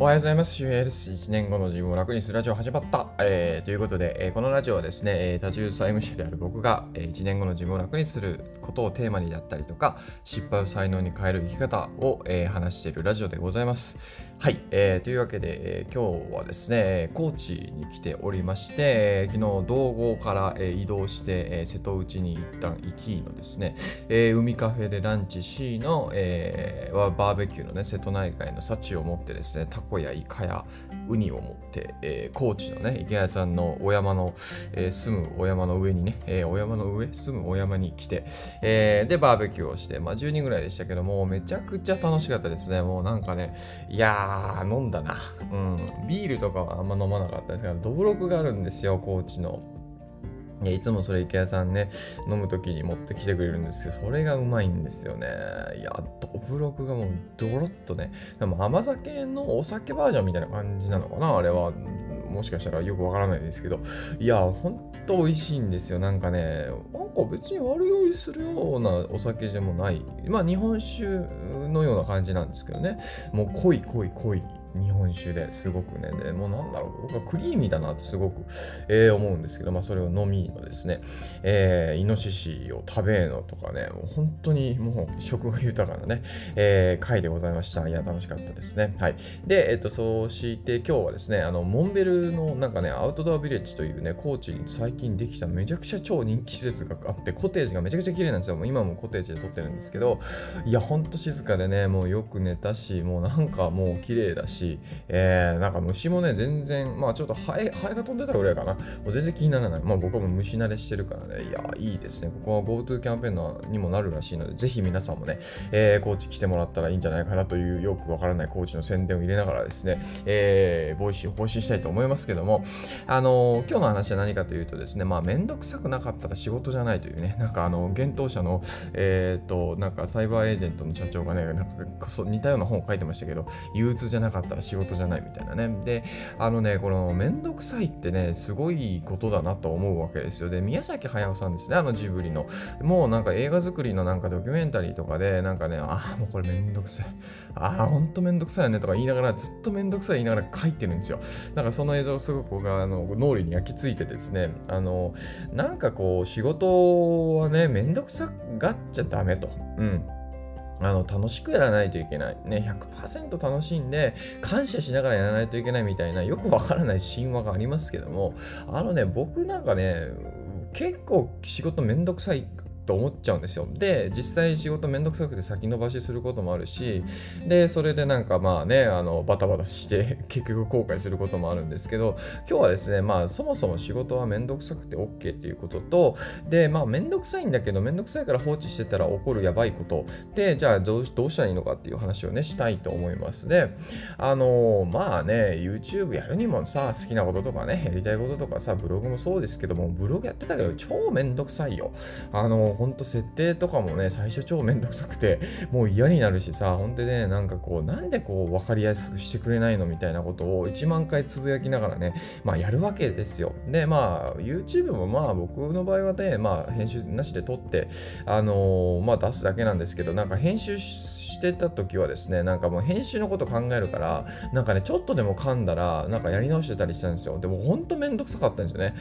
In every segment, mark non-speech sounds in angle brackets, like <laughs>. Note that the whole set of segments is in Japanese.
おはようございます。周平です。1年後の自分を楽にするラジオ始まった。えー、ということで、えー、このラジオはですね、え多重債務者である僕が、え1年後の自分を楽にすることをテーマにだったりとか、失敗を才能に変える生き方を、え話しているラジオでございます。はい、えー、というわけで、え今日はですね、高知に来ておりまして、え昨日道後から、え移動して、え瀬戸内に一旦行きのですね、え海カフェでランチしの、えバーベキューのね、瀬戸内海の幸を持ってですね、ココやイカやウニを持って、えー、高知のね、池谷さんのお山の、えー、住むお山の上にね、えー、お山の上、住むお山に来て、えー、で、バーベキューをして、まあ10人ぐらいでしたけども、めちゃくちゃ楽しかったですね。もうなんかね、いやー、飲んだな。うん。ビールとかはあんま飲まなかったですけど、どぶろくがあるんですよ、高知の。いつもそれ池谷さんね、飲む時に持ってきてくれるんですけど、それがうまいんですよね。いや、どぶろくがもうドロッとね、でも甘酒のお酒バージョンみたいな感じなのかなあれは。もしかしたらよくわからないですけど、いや、ほんと美味しいんですよ。なんかね、なんか別に悪酔いするようなお酒でもない。まあ日本酒のような感じなんですけどね。もう濃い濃い濃い日本酒ですごくね、でもうなんだろう、僕はクリーミーだなってすごく、えー、思うんですけど、まあそれを飲みのですね、えー、イノシシを食べのとかね、もう本当にもう食が豊かなね、えー、回でございました。いや、楽しかったですね。はい。で、えっ、と、そうして今日はですね、あの、モンベルのなんかね、アウトドアビレッジというね、高知に最近できためちゃくちゃ超人気施設があって、コテージがめちゃくちゃ綺麗なんですよ。もう今もコテージで撮ってるんですけど、いや、ほんと静かでね、もうよく寝たし、もうなんかもう綺麗だし、し、えー、なんか虫もね、全然、まあちょっとハエ、ハエが飛んでたぐらいかな。もう全然気にならない。まあ僕も虫慣れしてるからね、いや、いいですね。ここは GoTo キャンペーンのにもなるらしいので、ぜひ皆さんもね、えー、高知来てもらったらいいんじゃないかなというよくわからない高知の宣伝を入れながらですね、えー、ボイシーを更新したいと思いますけども、あのー、今日の話は何かというとですね、まあめんどくさくなかったら仕事じゃないというね、なんかあの、幻冬舎の、えっ、ー、と、なんかサイバーエージェントの社長がね、なんか似たような本を書いてましたけど、憂鬱じゃなかったたら仕事じゃないみたいなね。で、あのね、このめんどくさいってね、すごいことだなと思うわけですよ。で、宮崎駿さんですね、あのジブリの。もうなんか映画作りのなんかドキュメンタリーとかで、なんかね、ああ、もうこれめんどくさい。ああ、ほんとめんどくさいよねとか言いながら、ずっとめんどくさい言いながら書いてるんですよ。なんかその映像すごく僕があの脳裏に焼き付いてですね、あの、なんかこう、仕事はね、めんどくさがっちゃダメと。うん。あの楽しくやらないといけない。ね、100%楽しんで感謝しながらやらないといけないみたいなよくわからない神話がありますけども、あのね、僕なんかね、結構仕事めんどくさいと思っちゃうんですよ。で、実際仕事めんどくさくて先延ばしすることもあるし、で、それでなんかまあね、あのバタバタして <laughs> 結局後悔することもあるんですけど、今日はですね、まあそもそも仕事はめんどくさくて OK っていうことと、で、まあめんどくさいんだけど、めんどくさいから放置してたら起こるやばいこと、で、じゃあどうどうしたらいいのかっていう話をね、したいと思います。で、あのまあね、YouTube やるにもさ、好きなこととかね、やりたいこととかさ、ブログもそうですけども、ブログやってたけど超めんどくさいよ。あのほんと設定とかもね、最初超めんどくさくて、もう嫌になるしさ、ほんでね、なんかこう、なんでこう、分かりやすくしてくれないのみたいなことを1万回つぶやきながらね、まあやるわけですよ。で、まあ、YouTube もまあ僕の場合はね、まあ編集なしで撮って、あのー、まあ出すだけなんですけど、なんか編集してた時はですね、なんかもう編集のこと考えるから、なんかね、ちょっとでも噛んだら、なんかやり直してたりしたんですよ。でもほんとめんどくさかったんですよね。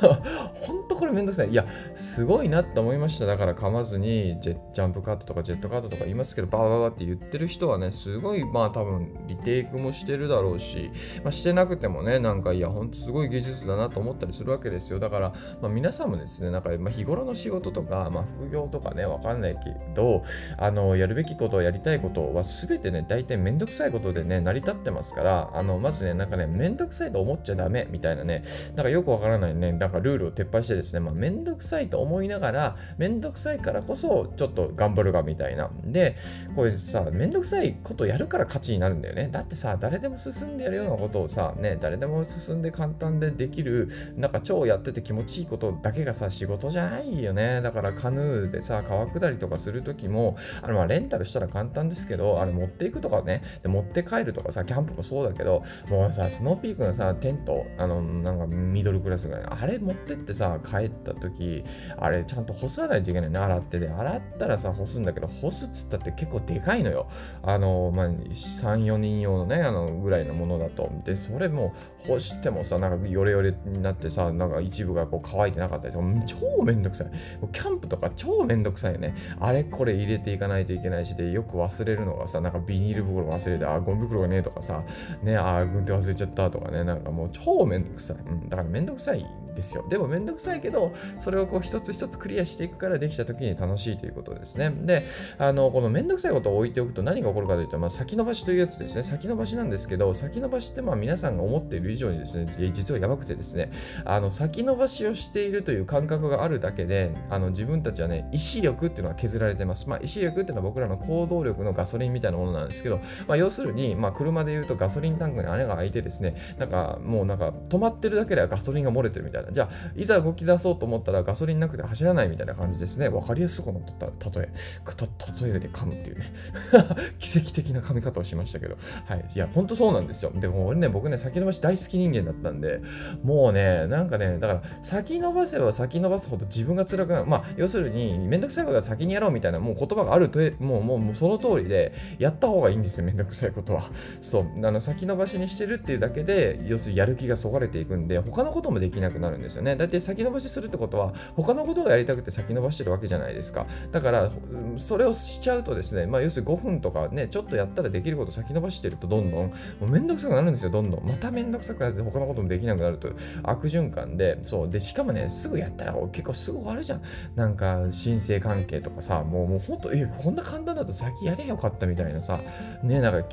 <laughs> ほんとこれめんどくさい。いや、すごいなって思いました。だから噛まずにジェジャンプカットとかジェットカットとか言いますけどバーバーバーって言ってる人はねすごいまあ多分リテイクもしてるだろうし、まあ、してなくてもねなんかいやほんとすごい技術だなと思ったりするわけですよ。だから、まあ、皆さんもですねなんか、ま、日頃の仕事とか、まあ、副業とかねわかんないけどあのやるべきことやりたいことは全てね大体めんどくさいことでね成り立ってますからあのまずねなんかねめんどくさいと思っちゃダメみたいなねなんかよくわからないねなんかルールを撤廃してですねまあめんどくさいと思いながらめんどくさいからこそちょっと頑張るがみたいな。で、これさ、めんどくさいことやるから勝ちになるんだよね。だってさ、誰でも進んでやるようなことをさ、ね、誰でも進んで簡単でできる、なんか超やってて気持ちいいことだけがさ、仕事じゃないよね。だからカヌーでさ、川下りとかするときも、あのまあレンタルしたら簡単ですけど、あれ持っていくとかね、で持って帰るとかさ、キャンプもそうだけど、もうさ、スノーピークのさ、テント、あの、なんかミドルクラスぐらい、あれ持ってってさ、帰った時あれちゃんと干さないといけないね。洗ってで洗ったらさ干すんだけど干すっつったって結構でかいのよ。あのまあ34人用のねあのぐらいのものだと。でそれも干してもさなんかヨレヨレになってさなんか一部がこう乾いてなかったり超めんどくさい。もうキャンプとか超めんどくさいよね。あれこれ入れていかないといけないしでよく忘れるのがさなんかビニール袋忘れてあゴミ袋がねえとかさねあ軍手忘れちゃったとかね。なんかもう超めんどくさい、うん、だからめんどくさい。ですよ。でもめんどくさいけど、それをこう一つ一つクリアしていくからできた時に楽しいということですね。で、あの、このめんどくさいことを置いておくと何が起こるかというと、まあ、先延ばしというやつですね。先延ばしなんですけど、先延ばしってまあ皆さんが思っている以上にですね、実はやばくてですね、あの、先延ばしをしているという感覚があるだけで、あの、自分たちはね、意志力っていうのは削られてます。まあ、意志力っていうのは僕らの行動力のガソリンみたいなものなんですけど、まあ、要するに、まあ、車で言うとガソリンタンクに穴が開いてですね、なんかもうなんか止まってるだけではガソリンが漏れてるみたいな。じゃあ、いざ動き出そうと思ったらガソリンなくて走らないみたいな感じですね。わかりやすくこの例え、た例えで噛むっていうね <laughs> 奇跡的な噛み方をしましたけど。はい。いや、ほんとそうなんですよ。でも俺ね、僕ね、先延ばし大好き人間だったんで、もうね、なんかね、だから先延ばせば先延ばすほど自分が辛くなる。まあ、要するに、めんどくさいことは先にやろうみたいな、もう言葉があると、もう、もう、もうその通りで、やった方がいいんですよ、めんどくさいことは。そう。あの、先延ばしにしてるっていうだけで、要するにやる気がそがれていくんで、他のこともできなくなるんですよね。だって先延ばしするってことは他のことをやりたくて先延ばしてるわけじゃないですか。だからそれをしちゃうとですねまあ要するに5分とかねちょっとやったらできること先延ばしてるとどんどんもうめんどくさくなるんですよどんどん。まためんどくさくなって他のこともできなくなるという悪循環で。そう。でしかもねすぐやったら結構すぐ終わるじゃん。なんか申請関係とかさもうもうほんとえこんな簡単だと先やれよかったみたいなさ。ねなんか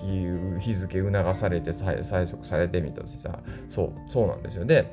日付促されて催促されてみたいなさ。そうそうなんですよ。で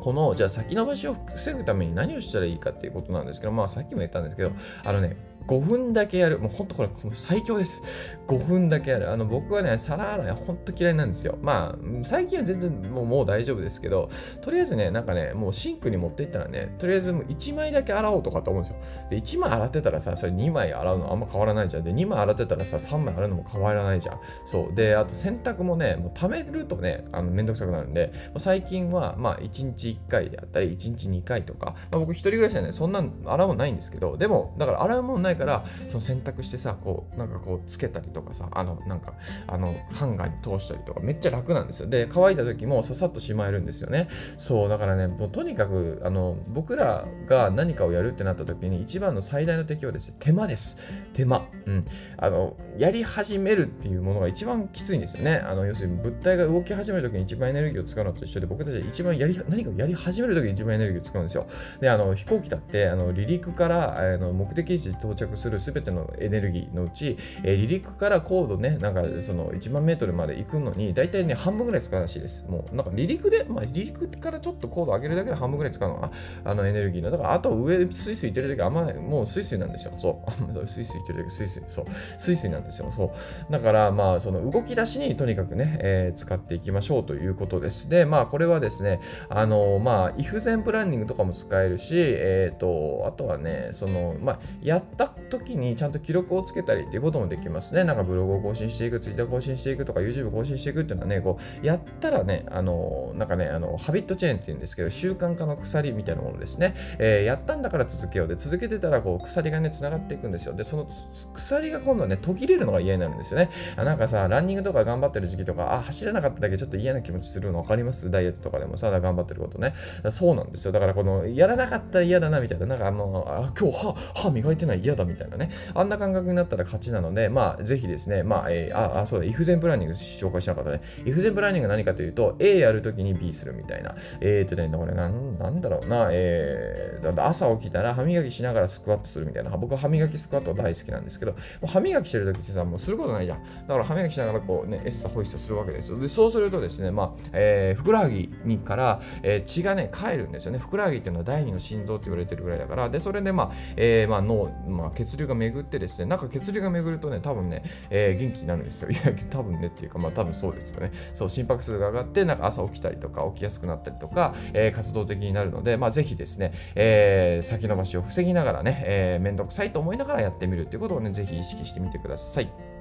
このじゃあ先延ばしを防ぐために何をしたらいいかっていうことなんですけど、まあさっきも言ったんですけど、あのね、5分だけやる。もうほんとこれ最強です。5分だけやる。あの僕はね、皿洗いほんと嫌いなんですよ。まあ、最近は全然もうもう大丈夫ですけど、とりあえずね、なんかね、もうシンクに持っていったらね、とりあえずもう1枚だけ洗おうとかと思うんですよ。で、1枚洗ってたらさ、それ2枚洗うのあんま変わらないじゃん。で、2枚洗ってたらさ、3枚洗うのも変わらないじゃん。そう。で、あと洗濯もね、もう溜めるとね、あのめんどくさくなるんで、最近はまあ1日1回であったり、1日2回とか、まあ、僕一人暮らしはね、そんな洗うもないんですけど、でも、だから洗うもんないから、その洗濯してさこうなんかこうつけたりとかさあのなんかあのハンガーに通したりとかめっちゃ楽なんですよ。で乾いた時もささっとしまえるんですよね。そうだからねもうとにかくあの僕らが何かをやるってなった時に一番の最大の敵はです。ね手間です。手間。うん。あのやり始めるっていうものが一番きついんですよね。あの要するに物体が動き始める時に一番エネルギーを使うのと一緒で僕たちは一番やり何かをやり始める時に一番エネルギーを使うんですよ。であの飛行機だってあの離陸からあの目的地に到着着する全てのエネルギーのうち、えー、離陸から高度ね、なんかその1万メートルまで行くのに、大体ね、半分ぐらい使うらしいです。もう、なんか離陸で、まあ、離陸からちょっと高度上げるだけで半分ぐらい使うのかな、あのエネルギーの。だから、あと上、スイスイ行ってる時あんまもうスイスイなんですよ。そう。<laughs> スイスイ行ってる時スイスイ、そう。スイスイなんですよ。そう。だから、まあ、その動き出しにとにかくね、えー、使っていきましょうということです。で、まあ、これはですね、あの、まあ、 if-then planning とかも使えるし、えっ、ー、と、あとはね、その、まあ、やった時にちゃんと記録をつけたりっていうこともできますね。なんかブログを更新していく、ツイッター更新していくとか、YouTube 更新していくっていうのはね、こう、やったらね、あの、なんかね、あの、 habit chain っていうんですけど、習慣化の鎖みたいなものですね。えー、やったんだから続けようで、続けてたら、こう、鎖がね、つながっていくんですよ。で、その鎖が今度はね、途切れるのが嫌になるんですよね。あなんかさ、ランニングとか頑張ってる時期とか、あ、走らなかっただけちょっと嫌な気持ちするの分かります？ダイエットとかでもさ、頑張ってることね。そうなんですよ。だから、この、やらなかったら嫌だな、みたいな、なんかあの、あ今日歯、歯磨いてない嫌だみたいなね。あんな感覚になったら勝ちなので、まあ、ぜひですね、まあ、えー、あ、あ、そうだ、イフゼンプランニング紹介しなかったね。イフゼンプランニング何かというと、A やるときに B するみたいな。えっ、ー、とね、これなん、なんだろうな、えー、朝起きたら歯磨きしながらスクワットするみたいな。僕は歯磨きスクワット大好きなんですけど、もう歯磨きしてるときってさ、もうすることないじゃん。だから歯磨きしながらこうね、エッサホイッサするわけですよ。で、そうするとですね、まあ、えー、ふくらはぎにから、えー、血がね、帰るんですよね。ふくらはぎっていうのは第二の心臓って言われてるぐらいだから、で、それでまあ、えー、まあ脳、まあ、血流が巡ってですね、なんか血流が巡るとね、多分ね、えー、元気になるんですよ。いや、多分ねっていうか、まあ多分そうですよね。そう、心拍数が上がって、なんか朝起きたりとか、起きやすくなったりとか、えー、活動的になるので、まあぜひですね、えー、先延ばしを防ぎながらね、えー、めんどくさいと思いながらやってみるっていうことをね、ぜひ意識してみてください。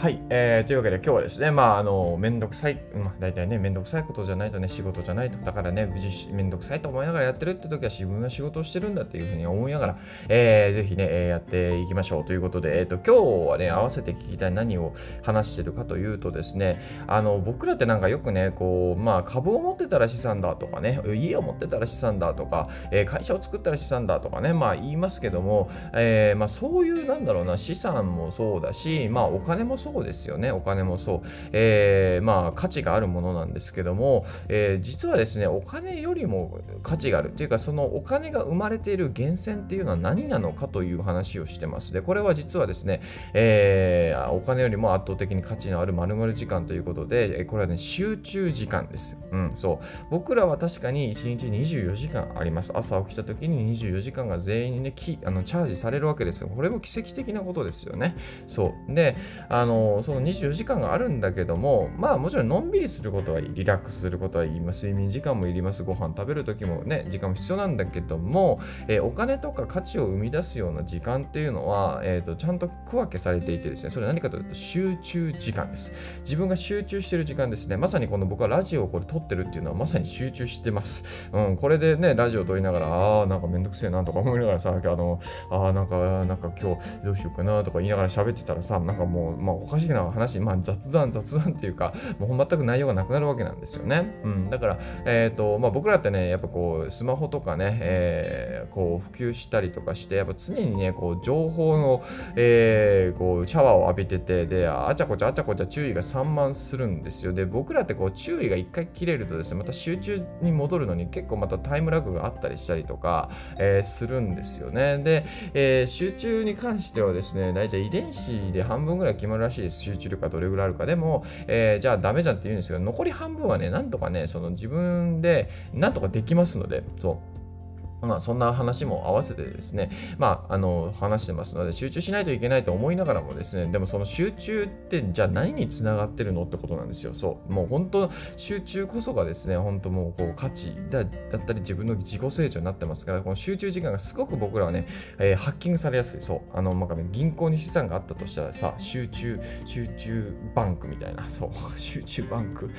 はい、えー、というわけで今日はですね、まあ、あの、めんどくさい、まあ、大体ね、めんどくさいことじゃないとね、仕事じゃないと、だからね、無事めんどくさいと思いながらやってるって時は自分は仕事をしてるんだっていうふうに思いながら、えー、ぜひね、えー、やっていきましょう。ということで、えっ、ー、と、今日はね、合わせて聞きたい何を話してるかというとですね、あの、僕らってなんかよくね、こう、まあ、株を持ってたら資産だとかね、家を持ってたら資産だとか、えー、会社を作ったら資産だとかね、まあ、言いますけども、えー、まあ、そういう、なんだろうな、資産もそうだし、まあ、お金もそうそうですよね、お金もそう、えー、まあ価値があるものなんですけども、えー、実はですねお金よりも価値がある。っていうかそのお金が生まれている源泉っていうのは何なのかという話をしてます。でこれは実はですね、えー、お金よりも圧倒的に価値のある〇〇時間ということでこれはね集中時間です。うんそう。僕らは確かに1日24時間あります。朝起きた時に24時間が全員にねきあのチャージされるわけですこれも奇跡的なことですよね。そう。であのその24時間があるんだけども、まあもちろんのんびりすることはいい、リラックスすることはいい、まあ、睡眠時間もいります、ご飯食べる時もね、時間も必要なんだけども、えー、お金とか価値を生み出すような時間っていうのは、えーと、ちゃんと区分けされていてですね、それ何かというと集中時間です。自分が集中してる時間ですね、まさにこの僕はラジオをこれ撮ってるっていうのはまさに集中してます。うん、これでね、ラジオ撮りながら、ああ、なんかめんどくせえなとか思いながらさ、あの、ああ、なんか、なんか今日どうしようかなとか言いながら喋ってたらさ、なんかもう、まあおかしいな話、まあ雑談雑談っていうかもう全く内容がなくなるわけなんですよね、うん、だから、えーとまあ、僕らってねやっぱこうスマホとかね、えー、こう普及したりとかしてやっぱ常にねこう情報の、えー、こうシャワーを浴びててであちゃこちゃあちゃこちゃ注意が散漫するんですよ。で僕らってこう注意が一回切れるとですねまた集中に戻るのに結構またタイムラグがあったりしたりとか、えー、するんですよね。で、えー、集中に関してはですね大体遺伝子で半分ぐらい決まるらしいです集中力がどれぐらいあるかでも、えー、じゃあダメじゃんって言うんですけど、残り半分はね、なんとかね、その自分でなんとかできますので、そう。まあ、そんな話も合わせてですね、まあ、あの、話してますので、集中しないといけないと思いながらもですね、でもその集中って、じゃあ何につながってるのってことなんですよ。そう。もう本当、集中こそがですね、本当もう、こう、価値だったり、自分の自己成長になってますから、この集中時間がすごく僕らはね、えー、ハッキングされやすい。そう。あの、まあ、銀行に資産があったとしたらさ、集中、集中バンクみたいな、そう、<laughs> 集中バンク。うん、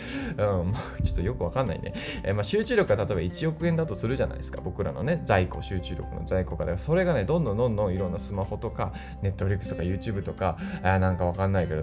ちょっとよくわかんないね。えー、まあ、集中力が例えば1億円だとするじゃないですか、僕らのね。ね、在庫、集中力の在庫が。それがね、どんどんどんどんいろんなスマホとか、ネットフリックスとか YouTube とか、あなんかわかんないけど、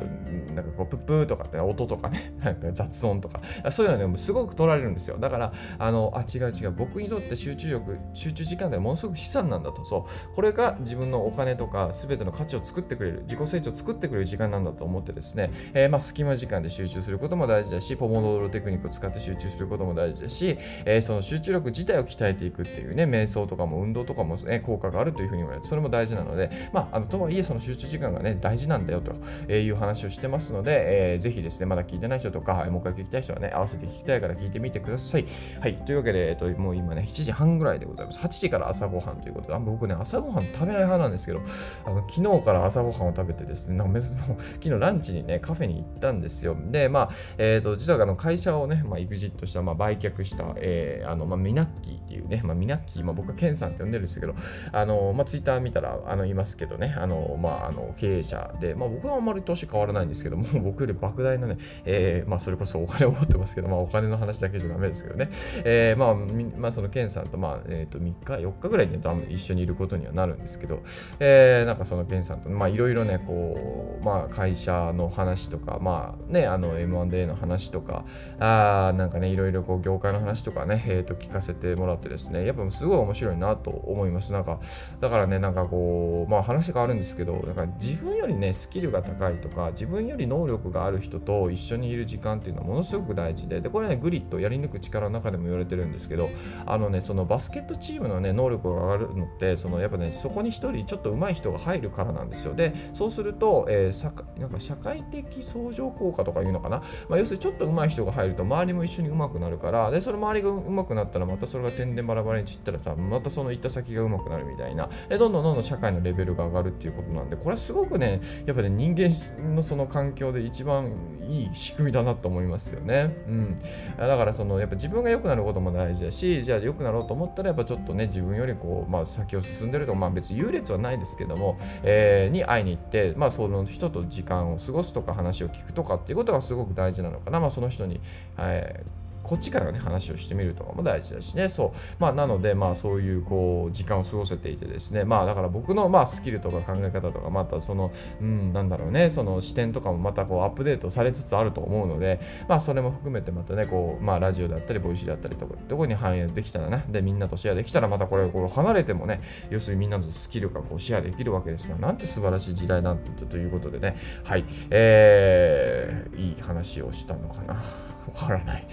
なんかこう、プップーとかって音とかね、<laughs> なんか雑音とか、そういうのね、すごく取られるんですよ。だから、あの、あ、違う違う、僕にとって集中力、集中時間でものすごく資産なんだと。そう。これが自分のお金とか、すべての価値を作ってくれる、自己成長を作ってくれる時間なんだと思ってですね、えー、まあ、隙間時間で集中することも大事だし、ポモドーロテクニックを使って集中することも大事だし、えー、その集中力自体を鍛えていくっていうね、瞑想とかも運動とかも、ね、効果があるというふうに言われて、それも大事なので、まあ、あのとはいえ、その集中時間がね、大事なんだよという話をしてますので、えー、ぜひですね、まだ聞いてない人とか、もう一回聞きたい人はね、合わせて聞きたいから聞いてみてください。はい、というわけで、えっと、もう今ね、7時半ぐらいでございます。8時から朝ごはんということで、あ僕ね、朝ごはん食べない派なんですけど、あの昨日から朝ごはんを食べてですね、なんか昨日ランチにね、カフェに行ったんですよ。で、まあ、えっ、ー、と、実はあの会社をね、まあ、エグジットした、まあ、売却した、えー、あの、まあ、ミナッキーっていうね、まあ、ミナッキー、まあ、僕はケンさんって呼んでるんですけど、あの、まあ、ツイッター見たら、あの、いますけどね、あの、まあ、あの、経営者で、まあ、僕はあんまり年変わらないんですけども、僕より莫大なね、えー、まあ、それこそお金を持ってますけど、まあ、お金の話だけじゃダメですけどね、えー、まあ、まあ、そのケンさんと、まあ、え、ー、と、3日、4日ぐらいに一緒にいることにはなるんですけど、えー、なんかそのケンさんと、まあ、いろいろね、こう、まあ、会社の話とか、まあ、ね、あの、M&A の話とか、あなんかね、いろいろこう、業界の話とかね、え、ー、と、聞かせてもらってですね、やっぱすごい面白いなと思います。なんか、だからね、なんかこう、まあ話変わるんですけど、だから自分よりね、スキルが高いとか、自分より能力がある人と一緒にいる時間っていうのはものすごく大事で、で、これね、グリッド、やり抜く力の中でも言われてるんですけど、あのね、そのバスケットチームのね、能力が上がるのって、そのやっぱね、そこに一人ちょっと上手い人が入るからなんですよ。で、そうすると、えー、なんか社会的相乗効果とかいうのかな、まあ、要するにちょっと上手い人が入ると周りも一緒に上手くなるから、で、その周りが上手くなったらまたそれが点でバラバラに散ったらまたその行った先がうまくなるみたいな。でどんどんどんどん社会のレベルが上がるっていうことなんでこれはすごくねやっぱ、ね、人間のその環境で一番いい仕組みだなと思いますよね。うん、だからそのやっぱ自分が良くなることも大事だしじゃあ良くなろうと思ったらやっぱちょっとね自分よりこう、まあ、先を進んでるとまあ別に優劣はないですけども、えー、に会いに行って、まあ、その人と時間を過ごすとか話を聞くとかっていうことがすごく大事なのかな、まあ、その人に、えーこっちからね、話をしてみるとかも大事だしね。そう。まあ、なので、まあ、そういう、こう、時間を過ごせていてですね。まあ、だから僕の、まあ、スキルとか考え方とか、また、その、うん、なんだろうね、その視点とかもまた、こう、アップデートされつつあると思うので、まあ、それも含めて、またね、こう、まあ、ラジオだったり、ボイシーだったりとか、どこに反映できたらね、で、みんなとシェアできたら、またこれ、こう、離れてもね、要するにみんなのスキルがこうシェアできるわけですから、なんて素晴らしい時代なんだということでね、はい、えー、いい話をしたのかな。わからない。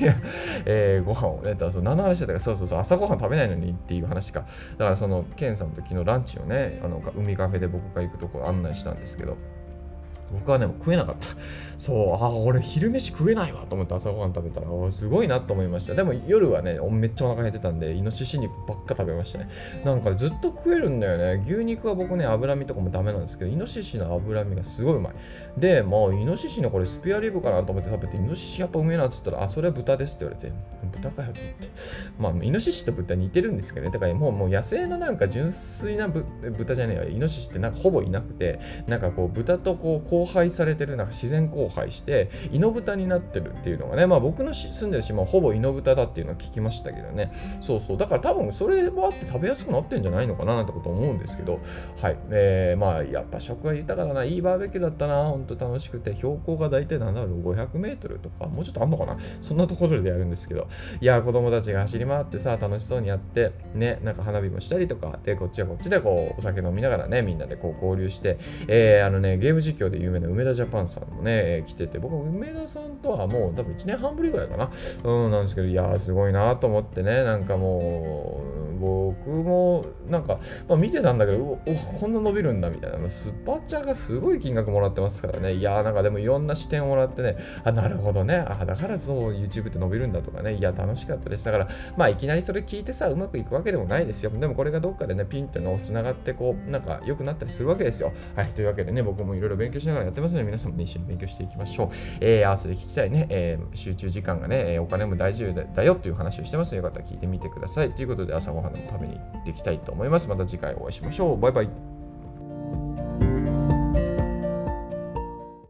<laughs> えー、ご飯をね、だそ何の話だったか、そうそうそう、朝ごはん食べないのにっていう話か。だからその、ケンさんと昨日ランチをね、あの海カフェで僕が行くところ案内したんですけど、僕はね、も食えなかった。そう、ああ、俺昼飯食えないわと思って朝ごはん食べたら、すごいなと思いました。でも夜はね、めっちゃお腹減ってたんで、イノシシ肉ばっか食べましたね。なんかずっと食えるんだよね。牛肉は僕ね、脂身とかもダメなんですけど、イノシシの脂身がすごいうまい。で、まあ、イノシシのこれスペアリブかなと思って食べて、イノシシやっぱうめえなっつったら、あ、それは豚ですって言われて、豚かよって。まあ、イノシシと豚似てるんですけどね。だからもうもう野生のなんか純粋な豚じゃねえわ。イノシシってなんかほぼいなくて、なんかこう豚とこう交配されてる、な自然交配して、イノブタになってるっていうのがね、まあ僕の住んでる島はほぼイノブタだっていうのは聞きましたけどね。そうそう。だから多分それもあって食べやすくなってんじゃないのかななんてこと思うんですけど、はい。えー、まあやっぱ食が豊かだな。いいバーベキューだったな。ほんと楽しくて、標高が大体なんだろう、500メートルとか、もうちょっとあんのかな？そんなところでやるんですけど、いや、子供たちが走り回ってさ、楽しそうにやって、ね、なんか花火もしたりとか、で、こっちはこっちでこう、お酒飲みながらね、みんなでこう交流して、えー、あのね、ゲーム実況で有名な梅田ジャパンさんもね、来てて、僕、梅田さんとはもう多分1年半ぶりぐらいかな。うん、なんですけど、いやー、すごいなと思ってね、なんかもう、僕も、なんか、まあ、見てたんだけど、おこんな伸びるんだみたいな、スーパーチャーがすごい金額もらってますからね、いやー、なんかでもいろんな視点をもらってね、あ、なるほどね、あ、だからそう YouTube って伸びるんだとかね、いや、楽しかったです。だから、まあ、いきなりそれ聞いてさ、うまくいくわけでもないですよ。でもこれがどっかでね、ピンってのつながって、こう、なんか良くなったりするわけですよ。はい、というわけでね、僕もいろいろ勉強しながらやってますので、皆さんも、ね、一緒に勉強していきましょう。えー、合わせて聞きたいね、えー、集中時間がね、お金も大事だよっていう話をしてますので、よかったら聞いてみてください。ということで、朝ごはんのために行っていきたいと思います。また次回お会いしましょう。バイバイ。